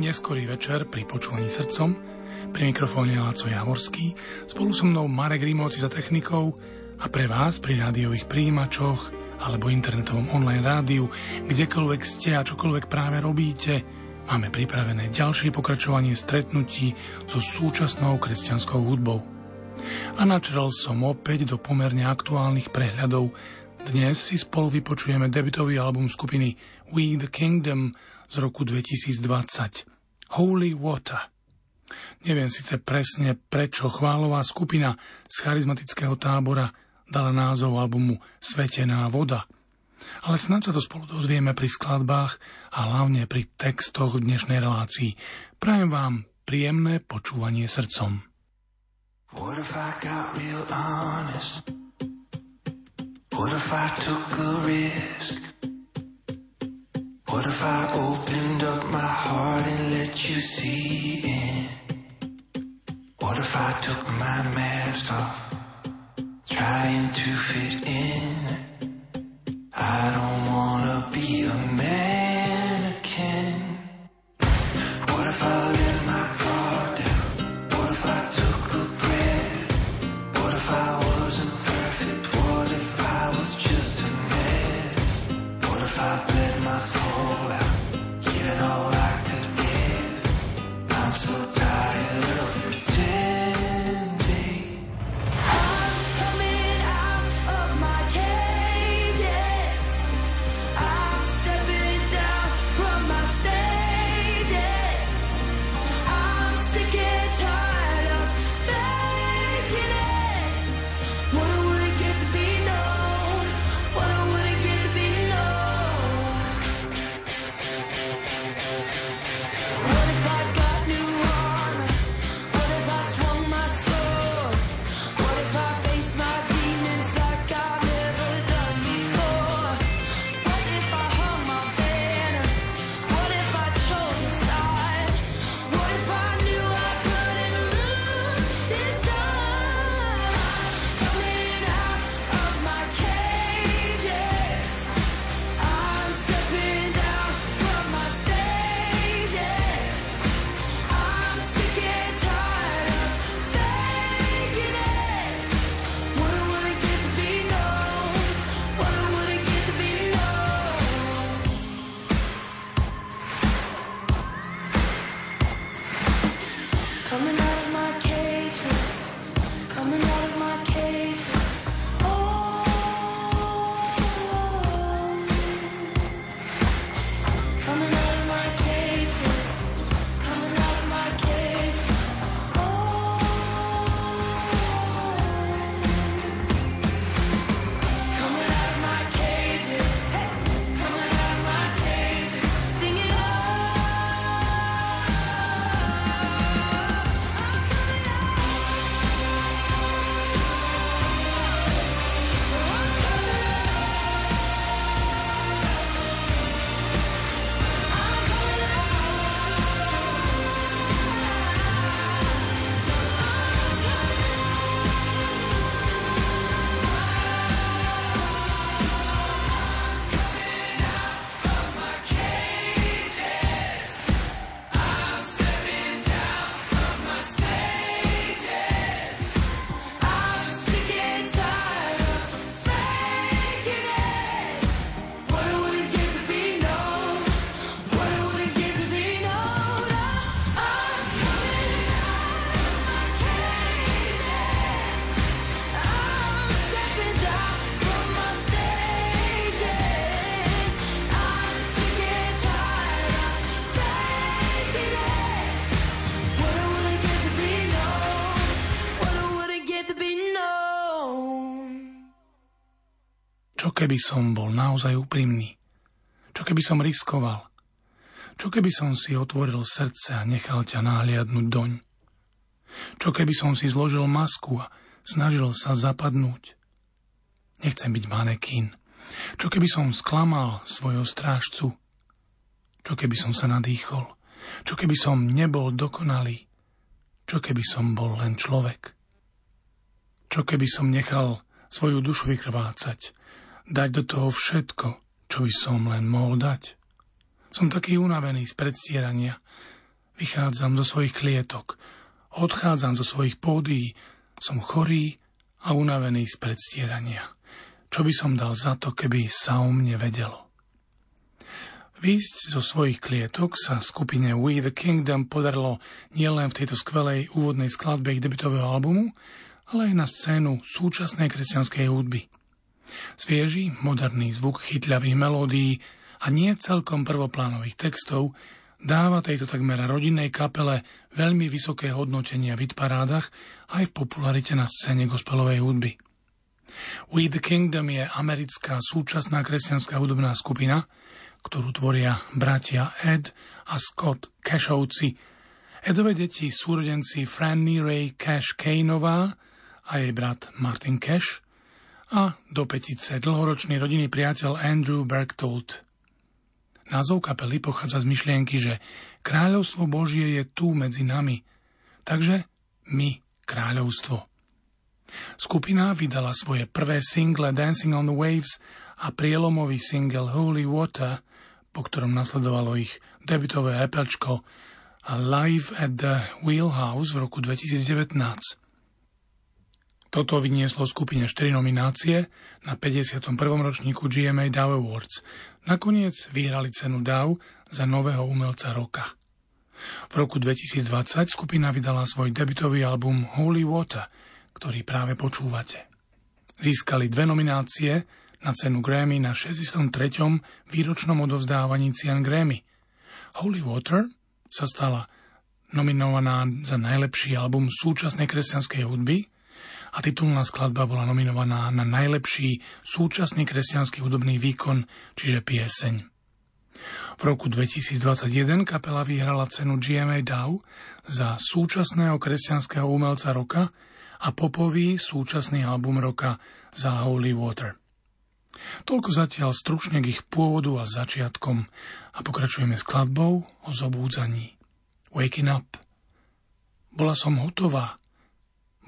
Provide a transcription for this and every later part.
Neskorý večer pri počúvaní srdcom. Pri mikrofóne Laco Javorský, spolu so mnou Marek Rímovci za technikou a pre vás pri rádiových príjimačoch alebo internetovom online rádiu, kdekoľvek ste a čokoľvek práve robíte, máme pripravené ďalšie pokračovanie stretnutí so súčasnou kresťanskou hudbou. A načrel som opäť do pomerne aktuálnych prehľadov. Dnes si spolu vypočujeme debutový album skupiny We the Kingdom – z roku 2020 Holy Water. Neviem síce presne, prečo chválová skupina z charizmatického tábora dala názov albumu Svetená voda, ale snad sa to spolu dozvieme pri skladbách a hlavne pri textoch dnešnej relácii. Prajem vám príjemné počúvanie srdcom. What if I got real honest? What if I took a risk? What if I let you see in? What if I took my mask off, trying to fit in? coming out of my cages, coming out of my cages. Keby som bol naozaj úprimný? Čo keby som riskoval? Čo keby som si otvoril srdce a nechal ťa nahliadnúť doň? Čo keby som si zložil masku a snažil sa zapadnúť? Nechcem byť manekín. Čo keby som sklamal svojho strážcu? Čo keby som sa nadýchol? Čo keby som nebol dokonalý? Čo keby som bol len človek? Čo keby som nechal svoju dušu vykrvácať dať do toho všetko, čo by som len mohol dať. Som taký unavený z predstierania. Vychádzam zo svojich klietok. Odchádzam zo svojich pódií. Som chorý a unavený z predstierania. Čo by som dal za to, keby sa o mne vedelo? Výsť zo svojich klietok sa skupine We the Kingdom podarilo nielen v tejto skvelej úvodnej skladbe ich debutového albumu, ale aj na scénu súčasnej kresťanskej hudby. Svieži, moderný zvuk chytľavých melódií a nie celkom prvoplánových textov dáva tejto takmer rodinnej kapele veľmi vysoké hodnotenia v hitparádach aj v popularite na scéne gospelovej hudby. We the Kingdom je americká súčasná kresťanská hudobná skupina, ktorú tvoria bratia Ed a Scott Cashovci. Edové deti súrodenci Franny Ray Cash Kaneová a jej brat Martin Cash a do petice dlhoročný rodinný priateľ Andrew Bergtold. Názov kapely pochádza z myšlienky, že kráľovstvo Božie je tu medzi nami, takže my kráľovstvo. Skupina vydala svoje prvé single Dancing on the Waves a prielomový single Holy Water, po ktorom nasledovalo ich debutové EPčko Live at the Wheelhouse v roku 2019. Toto vynieslo skupine 4 nominácie na 51. ročníku GMA Dow Awards. Nakoniec vyhrali cenu Dow za nového umelca roka. V roku 2020 skupina vydala svoj debutový album Holy Water, ktorý práve počúvate. Získali dve nominácie na cenu Grammy na 63. výročnom odovzdávaní cien Grammy. Holy Water sa stala nominovaná za najlepší album súčasnej kresťanskej hudby – a titulná skladba bola nominovaná na najlepší súčasný kresťanský hudobný výkon, čiže pieseň. V roku 2021 kapela vyhrala cenu GMA Dow za súčasného kresťanského umelca roka a popový súčasný album roka za Holy Water. Toľko zatiaľ stručne k ich pôvodu a začiatkom a pokračujeme skladbou o zobúdzaní. Waking up. Bola som hotová,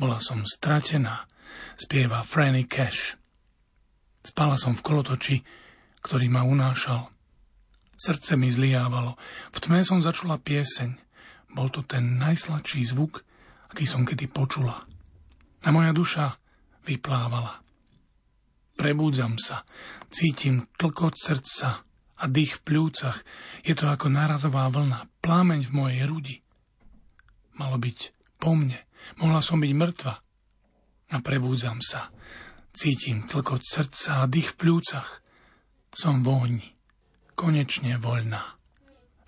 bola som stratená, spieva Franny Cash. Spala som v kolotoči, ktorý ma unášal. Srdce mi zliávalo. V tme som začula pieseň. Bol to ten najsladší zvuk, aký som kedy počula. A moja duša vyplávala. Prebúdzam sa, cítim tlkot srdca a dých v pľúcach. Je to ako nárazová vlna, plámeň v mojej hrudi. Malo byť po mne, Mohla som byť mŕtva. A prebúdzam sa. Cítim tlkot srdca a dých v pľúcach. Som voň. Konečne voľná.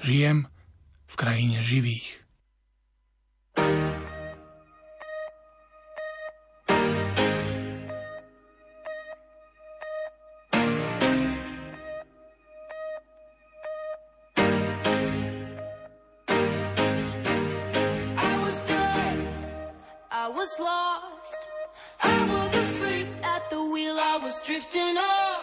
Žijem v krajine živých. was drifting off.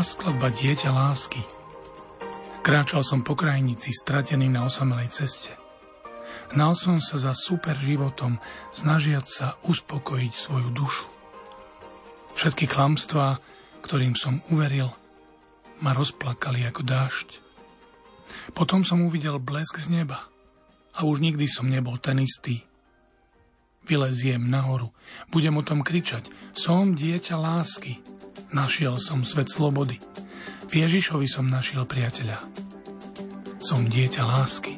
Teraz skladba Dieťa lásky. Kráčal som po krajnici, stratený na osamelej ceste. Nal som sa za super životom, snažiať sa uspokojiť svoju dušu. Všetky klamstvá, ktorým som uveril, ma rozplakali ako dážď. Potom som uvidel blesk z neba a už nikdy som nebol ten istý. Vyleziem nahoru, budem o tom kričať, som dieťa lásky – Našiel som svet slobody. V Ježišovi som našiel priateľa. Som dieťa lásky.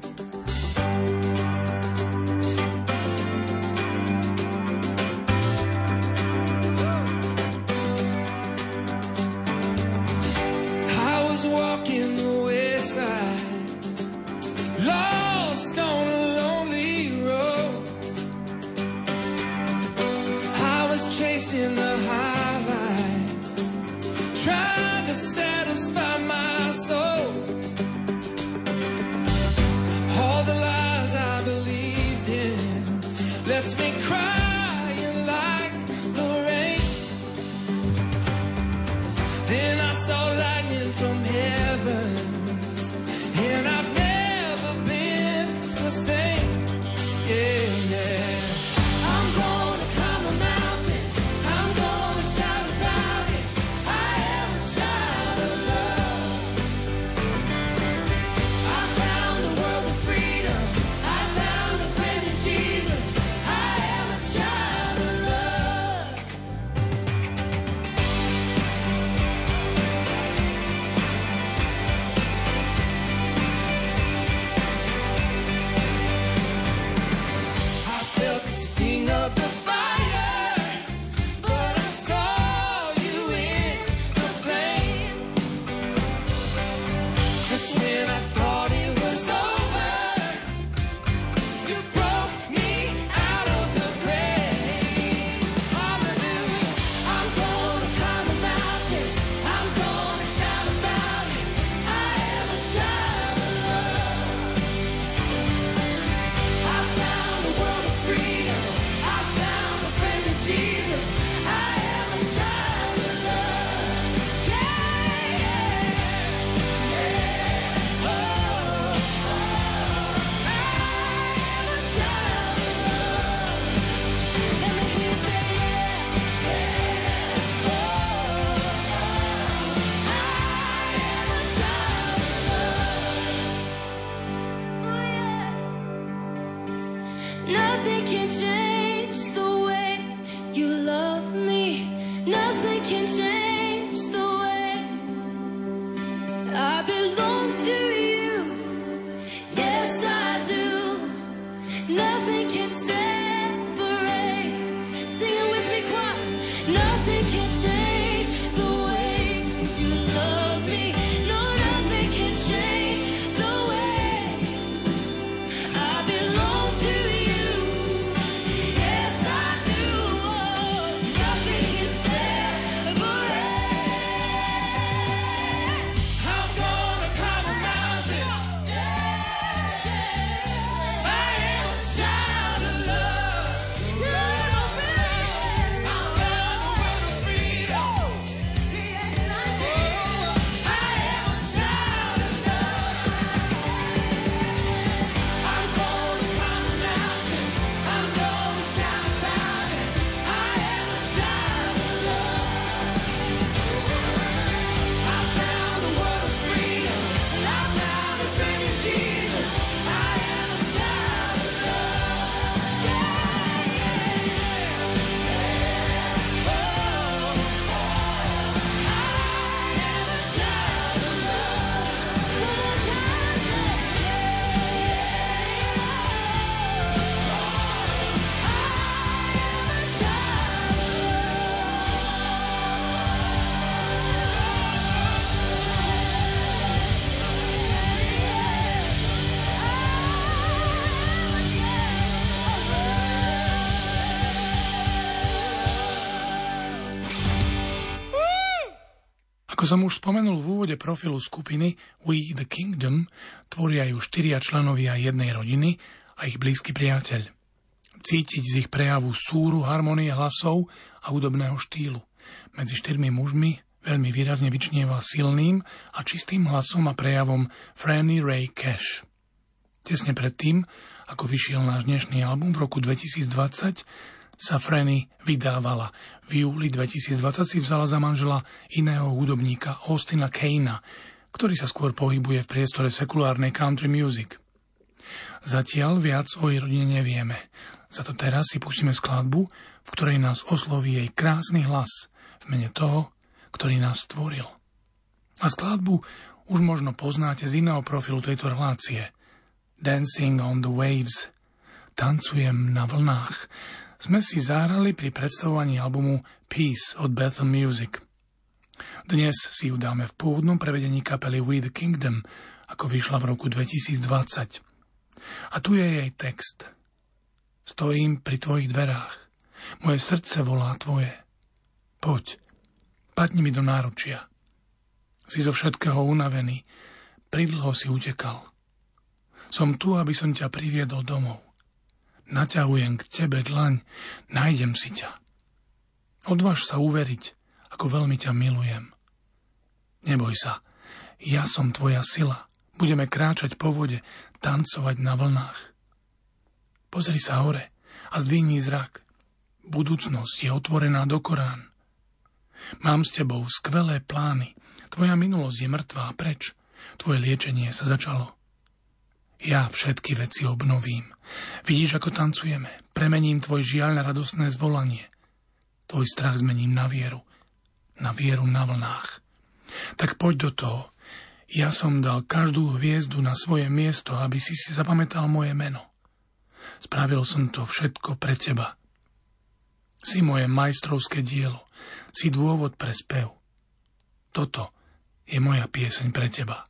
Som už spomenul v úvode profilu skupiny We the Kingdom, tvoria ju štyria členovia jednej rodiny a ich blízky priateľ. Cítiť z ich prejavu súru, harmonie hlasov a hudobného štýlu. Medzi štyrmi mužmi veľmi výrazne vyčnieva silným a čistým hlasom a prejavom Franny Ray Cash. Tesne predtým, ako vyšiel náš dnešný album v roku 2020, sa Franny vydávala. V júli 2020 si vzala za manžela iného hudobníka, Austina Kane'a, ktorý sa skôr pohybuje v priestore sekulárnej country music. Zatiaľ viac o jej rodine nevieme. Za to teraz si pustíme skladbu, v ktorej nás osloví jej krásny hlas v mene toho, ktorý nás stvoril. A skladbu už možno poznáte z iného profilu tejto relácie. Dancing on the Waves. Tancujem na vlnách sme si zahrali pri predstavovaní albumu Peace od Bethel Music. Dnes si ju dáme v pôvodnom prevedení kapely We the Kingdom, ako vyšla v roku 2020. A tu je jej text. Stojím pri tvojich dverách. Moje srdce volá tvoje. Poď, padni mi do náručia. Si zo všetkého unavený, pridlho si utekal. Som tu, aby som ťa priviedol domov naťahujem k tebe dlaň, nájdem si ťa. Odváž sa uveriť, ako veľmi ťa milujem. Neboj sa, ja som tvoja sila. Budeme kráčať po vode, tancovať na vlnách. Pozri sa hore a zdvihni zrak. Budúcnosť je otvorená do Korán. Mám s tebou skvelé plány. Tvoja minulosť je mŕtvá preč. Tvoje liečenie sa začalo. Ja všetky veci obnovím. Vidíš, ako tancujeme. Premením tvoj žiaľ na radosné zvolanie. Tvoj strach zmením na vieru. Na vieru na vlnách. Tak poď do toho. Ja som dal každú hviezdu na svoje miesto, aby si si zapamätal moje meno. Spravil som to všetko pre teba. Si moje majstrovské dielo. Si dôvod pre spev. Toto je moja pieseň pre teba.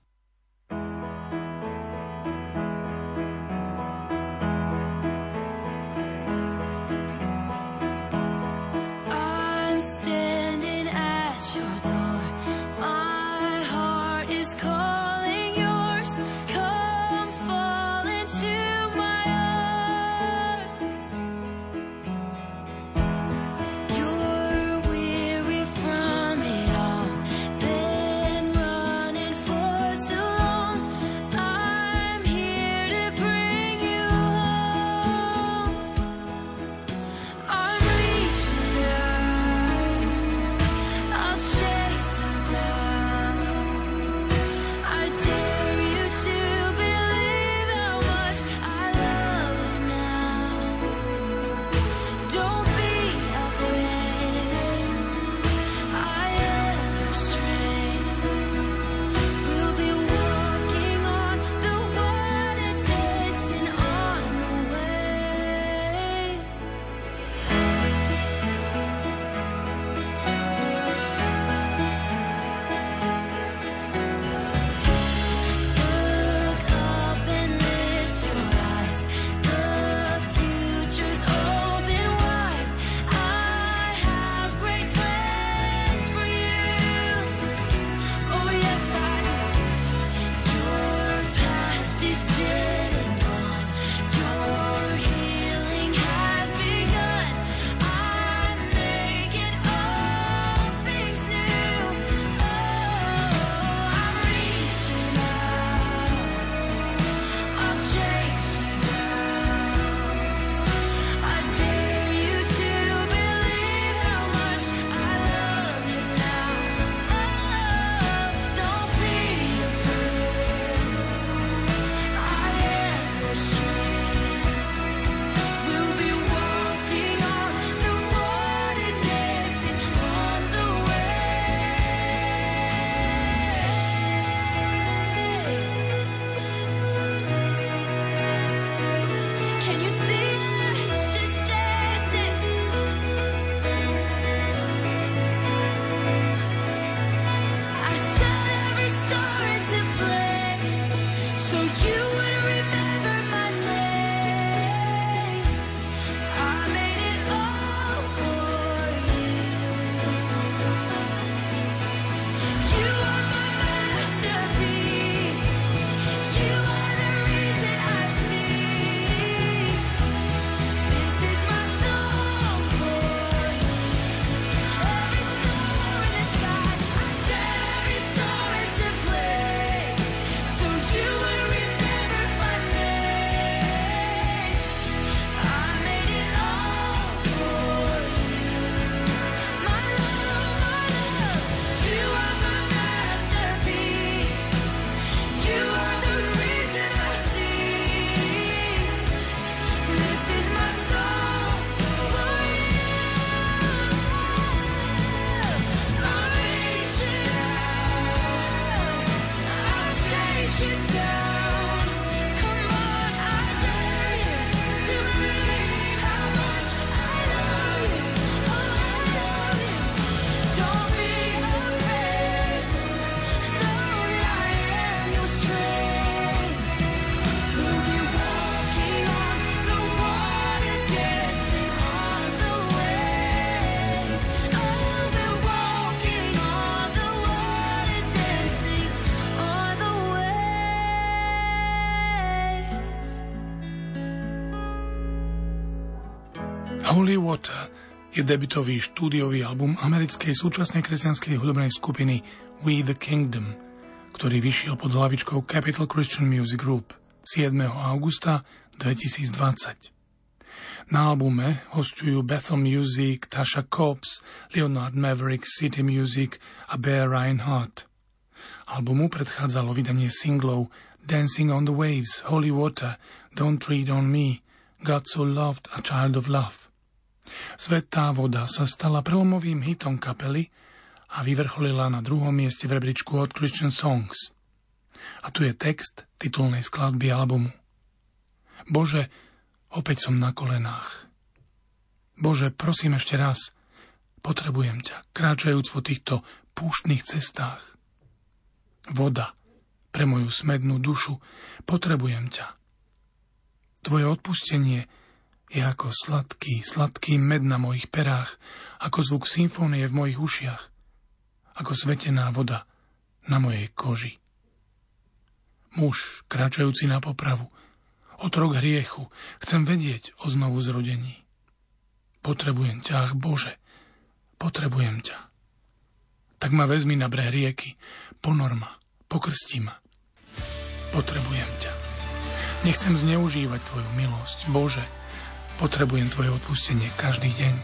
Water je debitový štúdiový album americkej súčasnej kresťanskej hudobnej skupiny We the Kingdom, ktorý vyšiel pod hlavičkou Capital Christian Music Group 7. augusta 2020. Na albume hostujú Bethel Music, Tasha Cobbs, Leonard Maverick, City Music a Bear Reinhardt. Albumu predchádzalo vydanie singlov Dancing on the Waves, Holy Water, Don't Treat on Me, God So Loved a Child of Love. Svetá voda sa stala prelomovým hitom kapely a vyvrcholila na druhom mieste v rebríčku od Christian Songs. A tu je text titulnej skladby albumu. Bože, opäť som na kolenách. Bože, prosím ešte raz, potrebujem ťa, kráčajúc po týchto púštnych cestách. Voda, pre moju smednú dušu, potrebujem ťa. Tvoje odpustenie je ako sladký, sladký med na mojich perách, ako zvuk symfónie v mojich ušiach ako svetená voda na mojej koži. Muž, kráčajúci na popravu, otrok hriechu, chcem vedieť o znovu zrodení. Potrebujem ťa, ach Bože, potrebujem ťa. Tak ma vezmi na breh rieky, ponor ma, pokrsti ma. Potrebujem ťa. Nechcem zneužívať Tvoju milosť, Bože, potrebujem Tvoje odpustenie každý deň.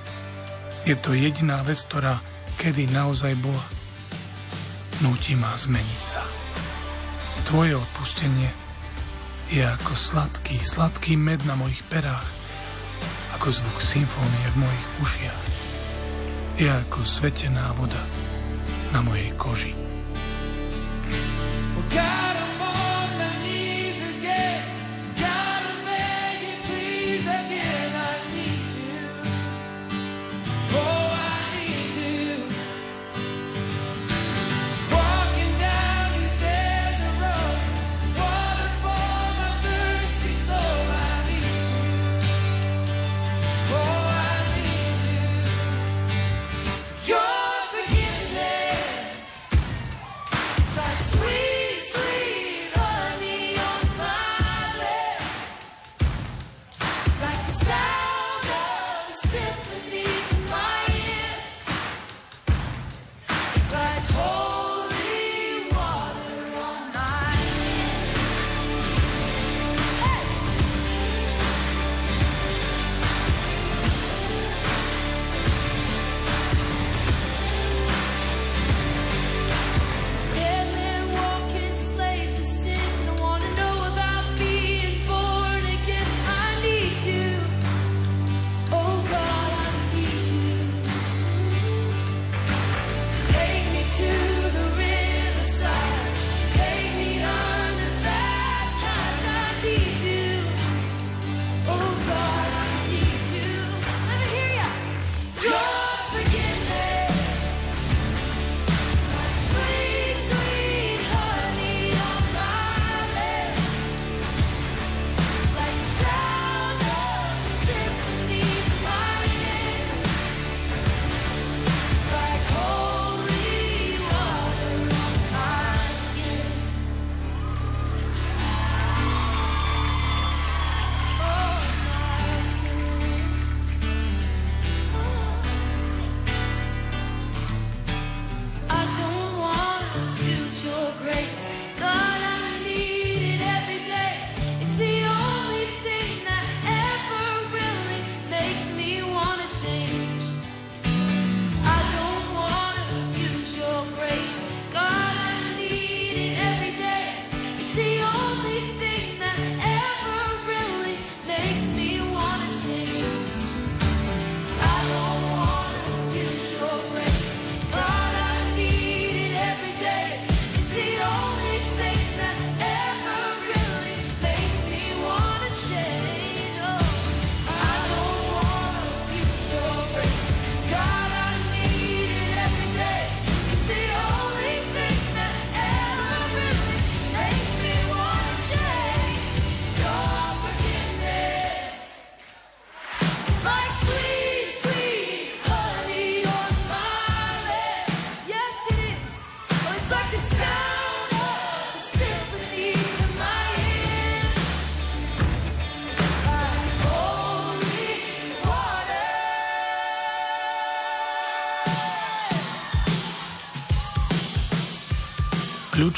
Je to jediná vec, ktorá kedy naozaj bola núti ma zmeniť sa. Tvoje odpustenie je ako sladký, sladký med na mojich perách, ako zvuk symfónie v mojich ušiach. Je ako svetená voda na mojej koži. God.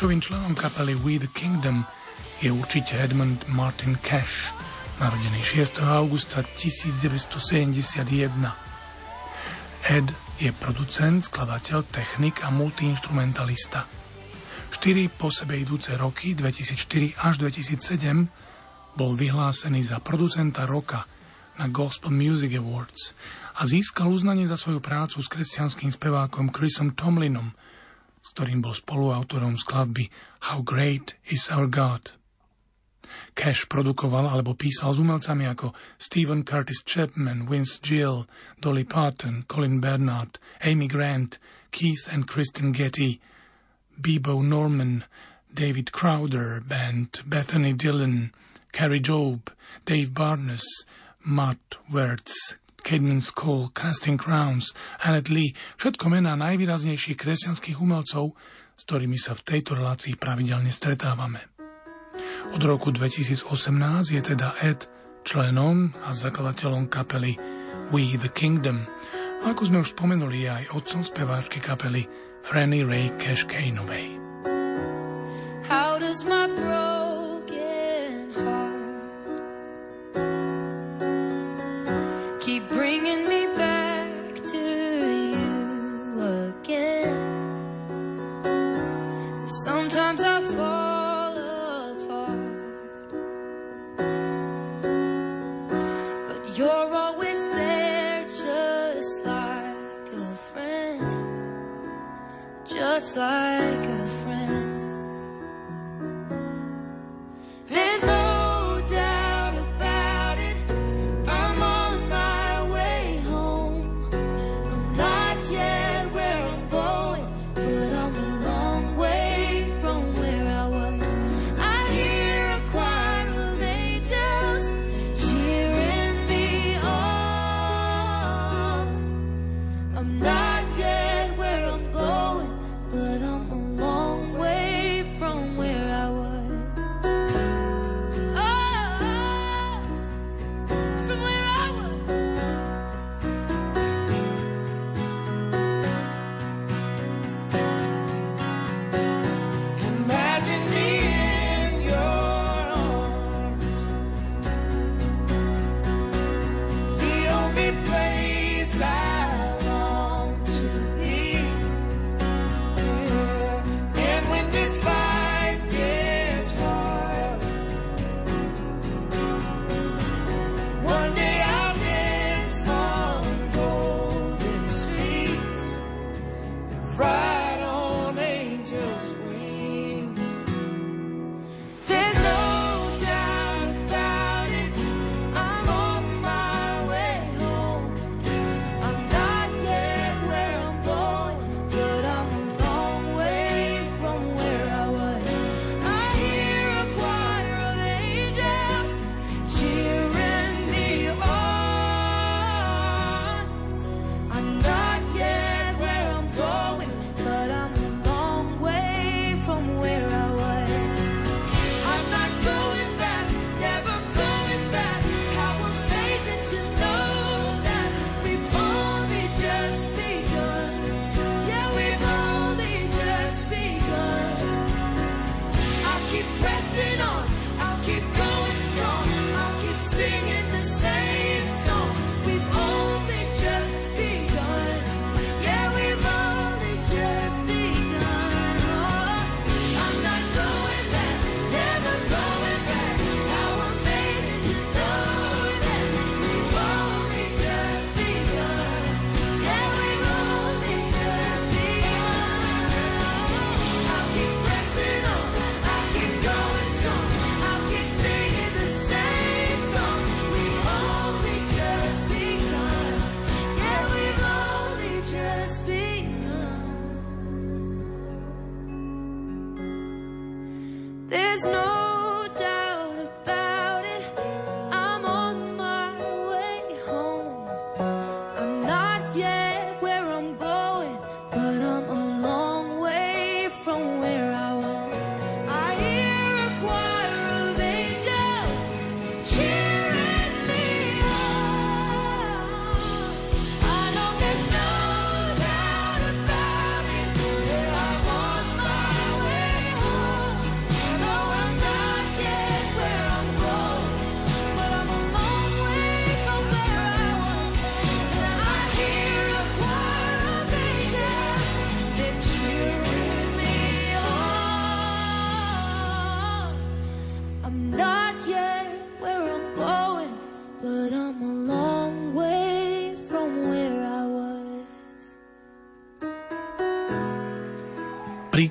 Kľúčovým členom kapely We the Kingdom je určite Edmund Martin Cash, narodený 6. augusta 1971. Ed je producent, skladateľ, technik a multiinstrumentalista. Štyri po sebe idúce roky, 2004 až 2007, bol vyhlásený za producenta roka na Gospel Music Awards a získal uznanie za svoju prácu s kresťanským spevákom Chrisom Tomlinom, ktorým bol spoluautorom skladby How Great is Our God. Cash produkoval alebo písal s umelcami ako Stephen Curtis Chapman, Vince Gill, Dolly Parton, Colin Bernard, Amy Grant, Keith and Kristen Getty, Bebo Norman, David Crowder Band, Bethany Dillon, Carrie Job, Dave Barnes, Matt Wertz, Cademan Cole, Casting Crowns, Annette Lee, všetko mená najvýraznejších kresťanských umelcov, s ktorými sa v tejto relácii pravidelne stretávame. Od roku 2018 je teda Ed členom a zakladateľom kapely We the Kingdom. A ako sme už spomenuli, je aj otcom speváčky kapely Franny Ray Cash. How does my broken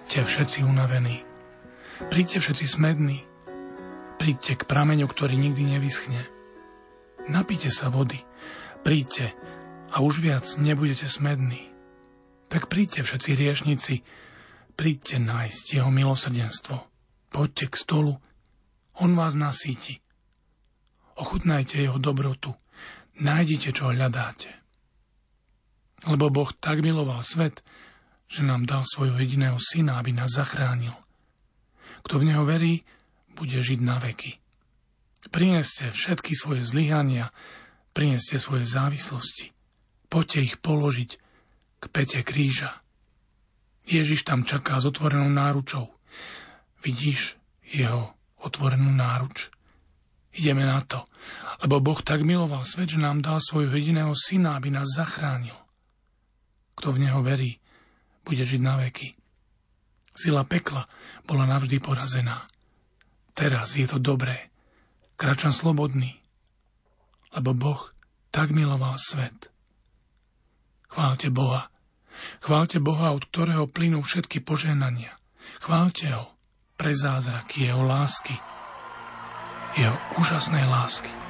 Príďte všetci unavení, príďte všetci smední, príďte k prameňu, ktorý nikdy nevyschne. Napíte sa vody, príďte a už viac nebudete smední. Tak príďte všetci riešnici, príďte nájsť jeho milosrdenstvo. Poďte k stolu, on vás nasíti. Ochutnajte jeho dobrotu, nájdite, čo hľadáte. Lebo Boh tak miloval svet, že nám dal svojho jediného syna, aby nás zachránil. Kto v neho verí, bude žiť na veky. Prineste všetky svoje zlyhania, prineste svoje závislosti. Poďte ich položiť k pete kríža. Ježiš tam čaká s otvorenou náručou. Vidíš jeho otvorenú náruč? Ideme na to, lebo Boh tak miloval svet, že nám dal svojho jediného syna, aby nás zachránil. Kto v neho verí, bude žiť na veky. Sila pekla bola navždy porazená. Teraz je to dobré. Kračam slobodný, lebo Boh tak miloval svet. Chválte Boha. Chválte Boha, od ktorého plynú všetky poženania. Chválte ho pre zázraky jeho lásky, jeho úžasnej lásky.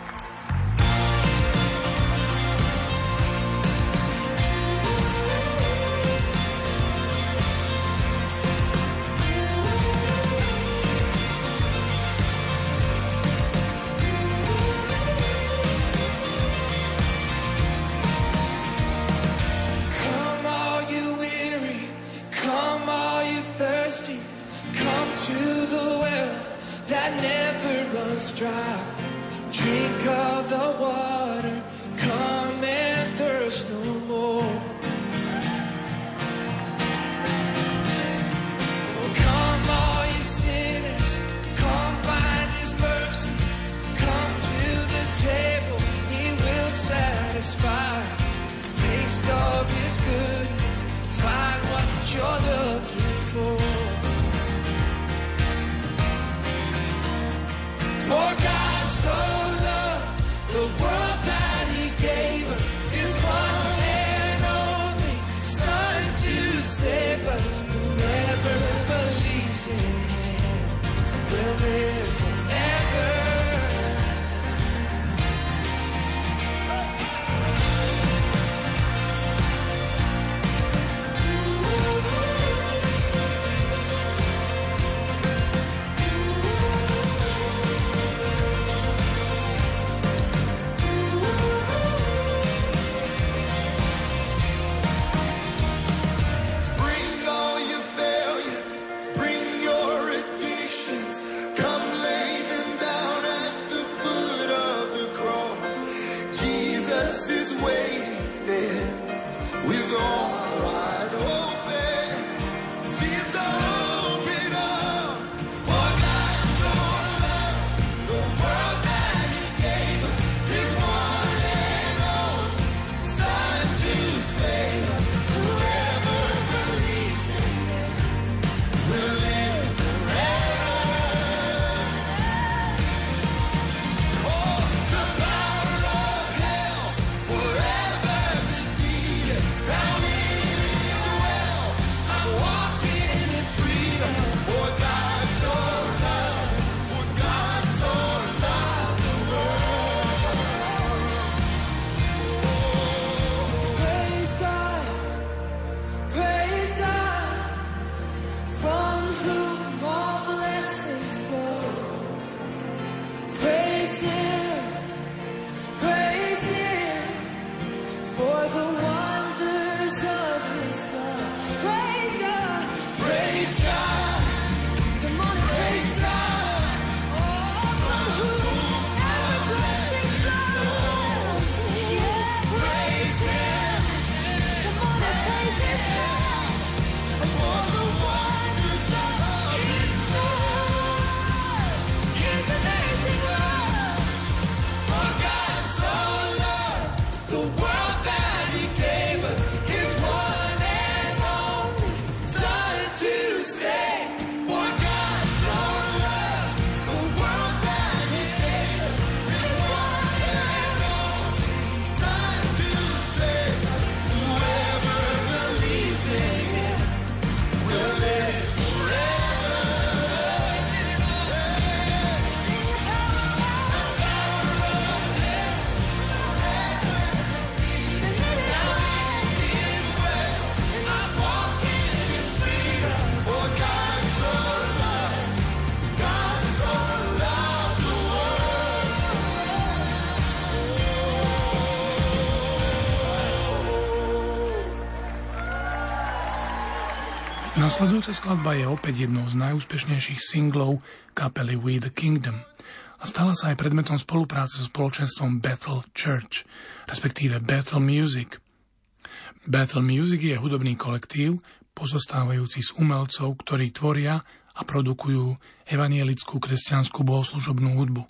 drink of the water. fuck Nasledujúca skladba je opäť jednou z najúspešnejších singlov kapely We the Kingdom a stala sa aj predmetom spolupráce so spoločenstvom Bethel Church, respektíve Bethel Music. Bethel Music je hudobný kolektív pozostávajúci z umelcov, ktorí tvoria a produkujú evanielickú kresťanskú bohoslužobnú hudbu.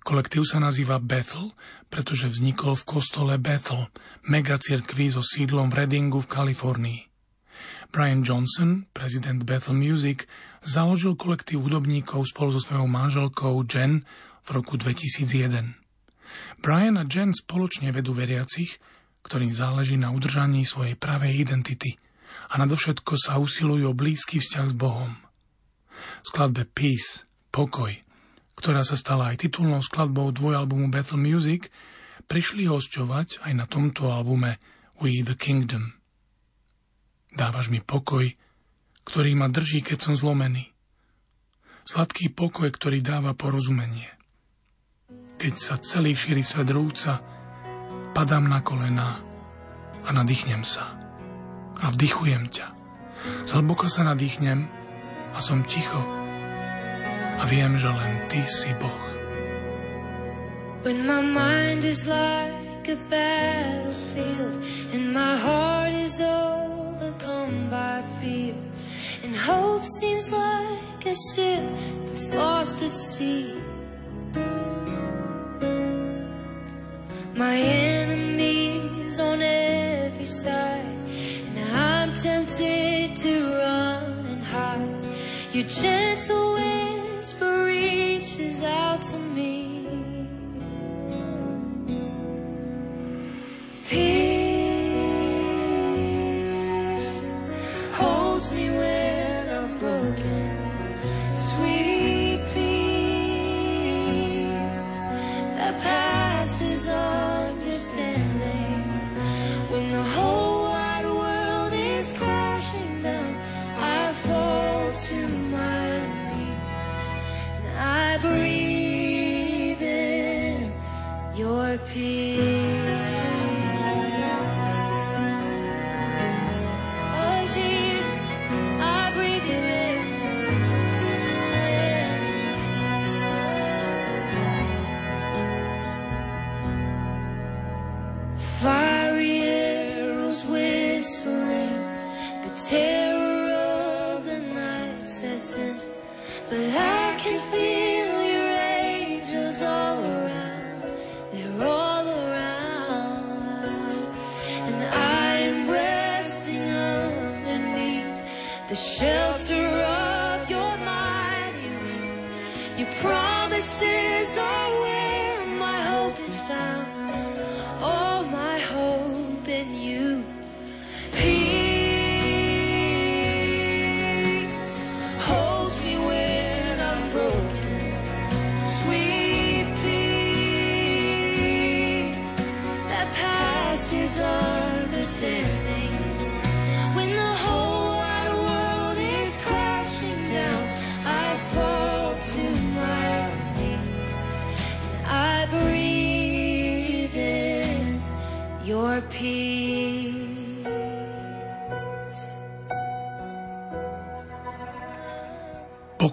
Kolektív sa nazýva Bethel, pretože vznikol v kostole Bethel, megacirkvi so sídlom v Readingu v Kalifornii. Brian Johnson, prezident Bethel Music, založil kolektív hudobníkov spolu so svojou manželkou Jen v roku 2001. Brian a Jen spoločne vedú veriacich, ktorým záleží na udržaní svojej pravej identity a nadovšetko sa usilujú o blízky vzťah s Bohom. V skladbe Peace, Pokoj, ktorá sa stala aj titulnou skladbou dvojalbumu Battle Music, prišli hosťovať aj na tomto albume We the Kingdom. Dávaš mi pokoj, ktorý ma drží, keď som zlomený. Sladký pokoj, ktorý dáva porozumenie. Keď sa celý šíri svet rúca, padám na kolená a nadýchnem sa. A vdychujem ťa. Zhlboko sa nadýchnem a som ticho. A viem, že len ty si Boh. When my mind is like a battlefield and my heart is open overcome by fear, and hope seems like a ship that's lost at sea. My enemies on every side, and I'm tempted to run and hide. Your gentle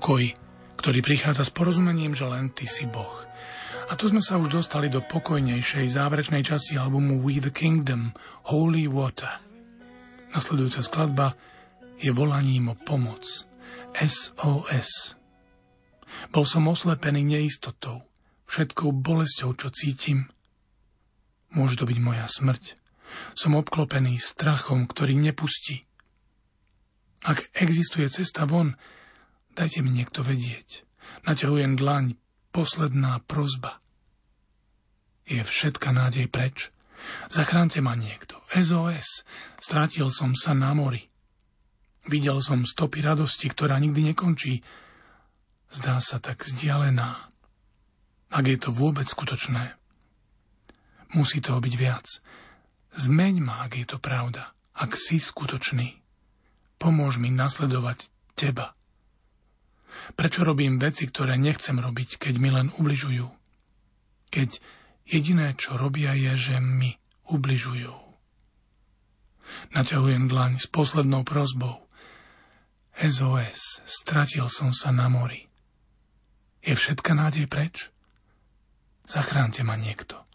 Pokoj, ktorý prichádza s porozumením, že len Ty si Boh. A tu sme sa už dostali do pokojnejšej záverečnej časti albumu We the Kingdom, Holy Water. Nasledujúca skladba je volaním o pomoc. SOS. Bol som oslepený neistotou, všetkou bolesťou, čo cítim. Môže to byť moja smrť. Som obklopený strachom, ktorý nepustí. Ak existuje cesta von, Dajte mi niekto vedieť. Naťahujem dlaň, posledná prozba. Je všetka nádej preč. Zachránte ma niekto. SOS. Strátil som sa na mori. Videl som stopy radosti, ktorá nikdy nekončí. Zdá sa tak vzdialená. Ak je to vôbec skutočné. Musí toho byť viac. Zmeň ma, ak je to pravda. Ak si skutočný. Pomôž mi nasledovať teba. Prečo robím veci, ktoré nechcem robiť, keď mi len ubližujú? Keď jediné, čo robia, je, že mi ubližujú. Naťahujem dlaň s poslednou prozbou. SOS, stratil som sa na mori. Je všetka nádej preč? Zachránte ma niekto.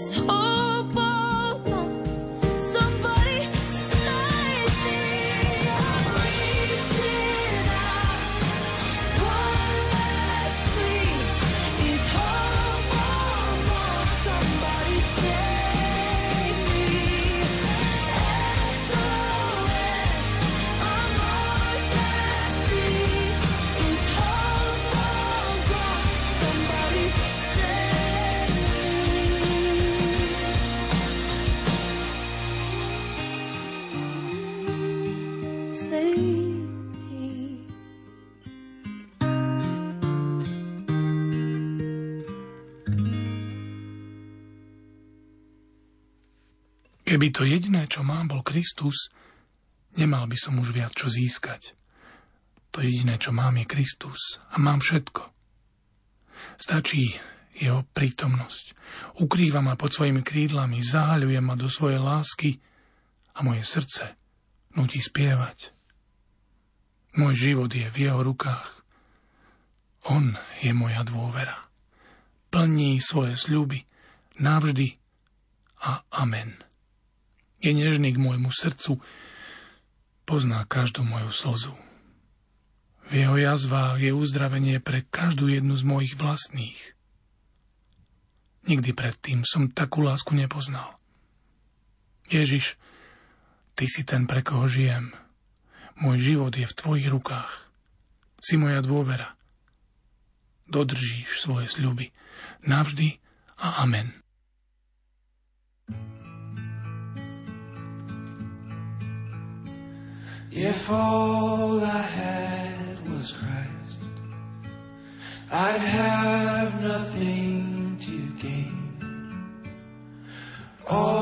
this. Keby to jediné, čo mám, bol Kristus, nemal by som už viac čo získať. To jediné, čo mám, je Kristus a mám všetko. Stačí jeho prítomnosť. Ukrýva ma pod svojimi krídlami, zahaľuje ma do svojej lásky a moje srdce nutí spievať. Môj život je v jeho rukách. On je moja dôvera. Plní svoje sľuby navždy a amen. Je nežný k môjmu srdcu, pozná každú moju slzu. V jeho jazvách je uzdravenie pre každú jednu z mojich vlastných. Nikdy predtým som takú lásku nepoznal. Ježiš, Ty si ten, pre koho žijem. Môj život je v Tvojich rukách. Si moja dôvera. Dodržíš svoje sľuby. Navždy a amen. If all I had was Christ, I'd have nothing to gain. All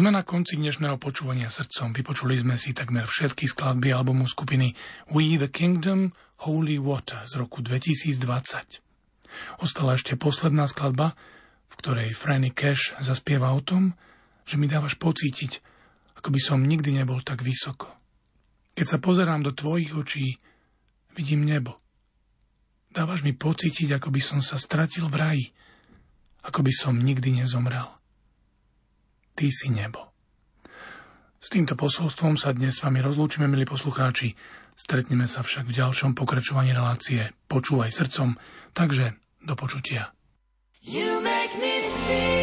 Sme na konci dnešného počúvania srdcom. Vypočuli sme si takmer všetky skladby albumu skupiny We the Kingdom Holy Water z roku 2020. Ostala ešte posledná skladba, v ktorej Franny Cash zaspieva o tom, že mi dávaš pocítiť, ako by som nikdy nebol tak vysoko. Keď sa pozerám do tvojich očí, vidím nebo. Dávaš mi pocítiť, ako by som sa stratil v raji, ako by som nikdy nezomrel. Ty si nebo. S týmto posolstvom sa dnes s vami rozlúčime, milí poslucháči. Stretneme sa však v ďalšom pokračovaní relácie Počúvaj srdcom, takže do počutia. You make me like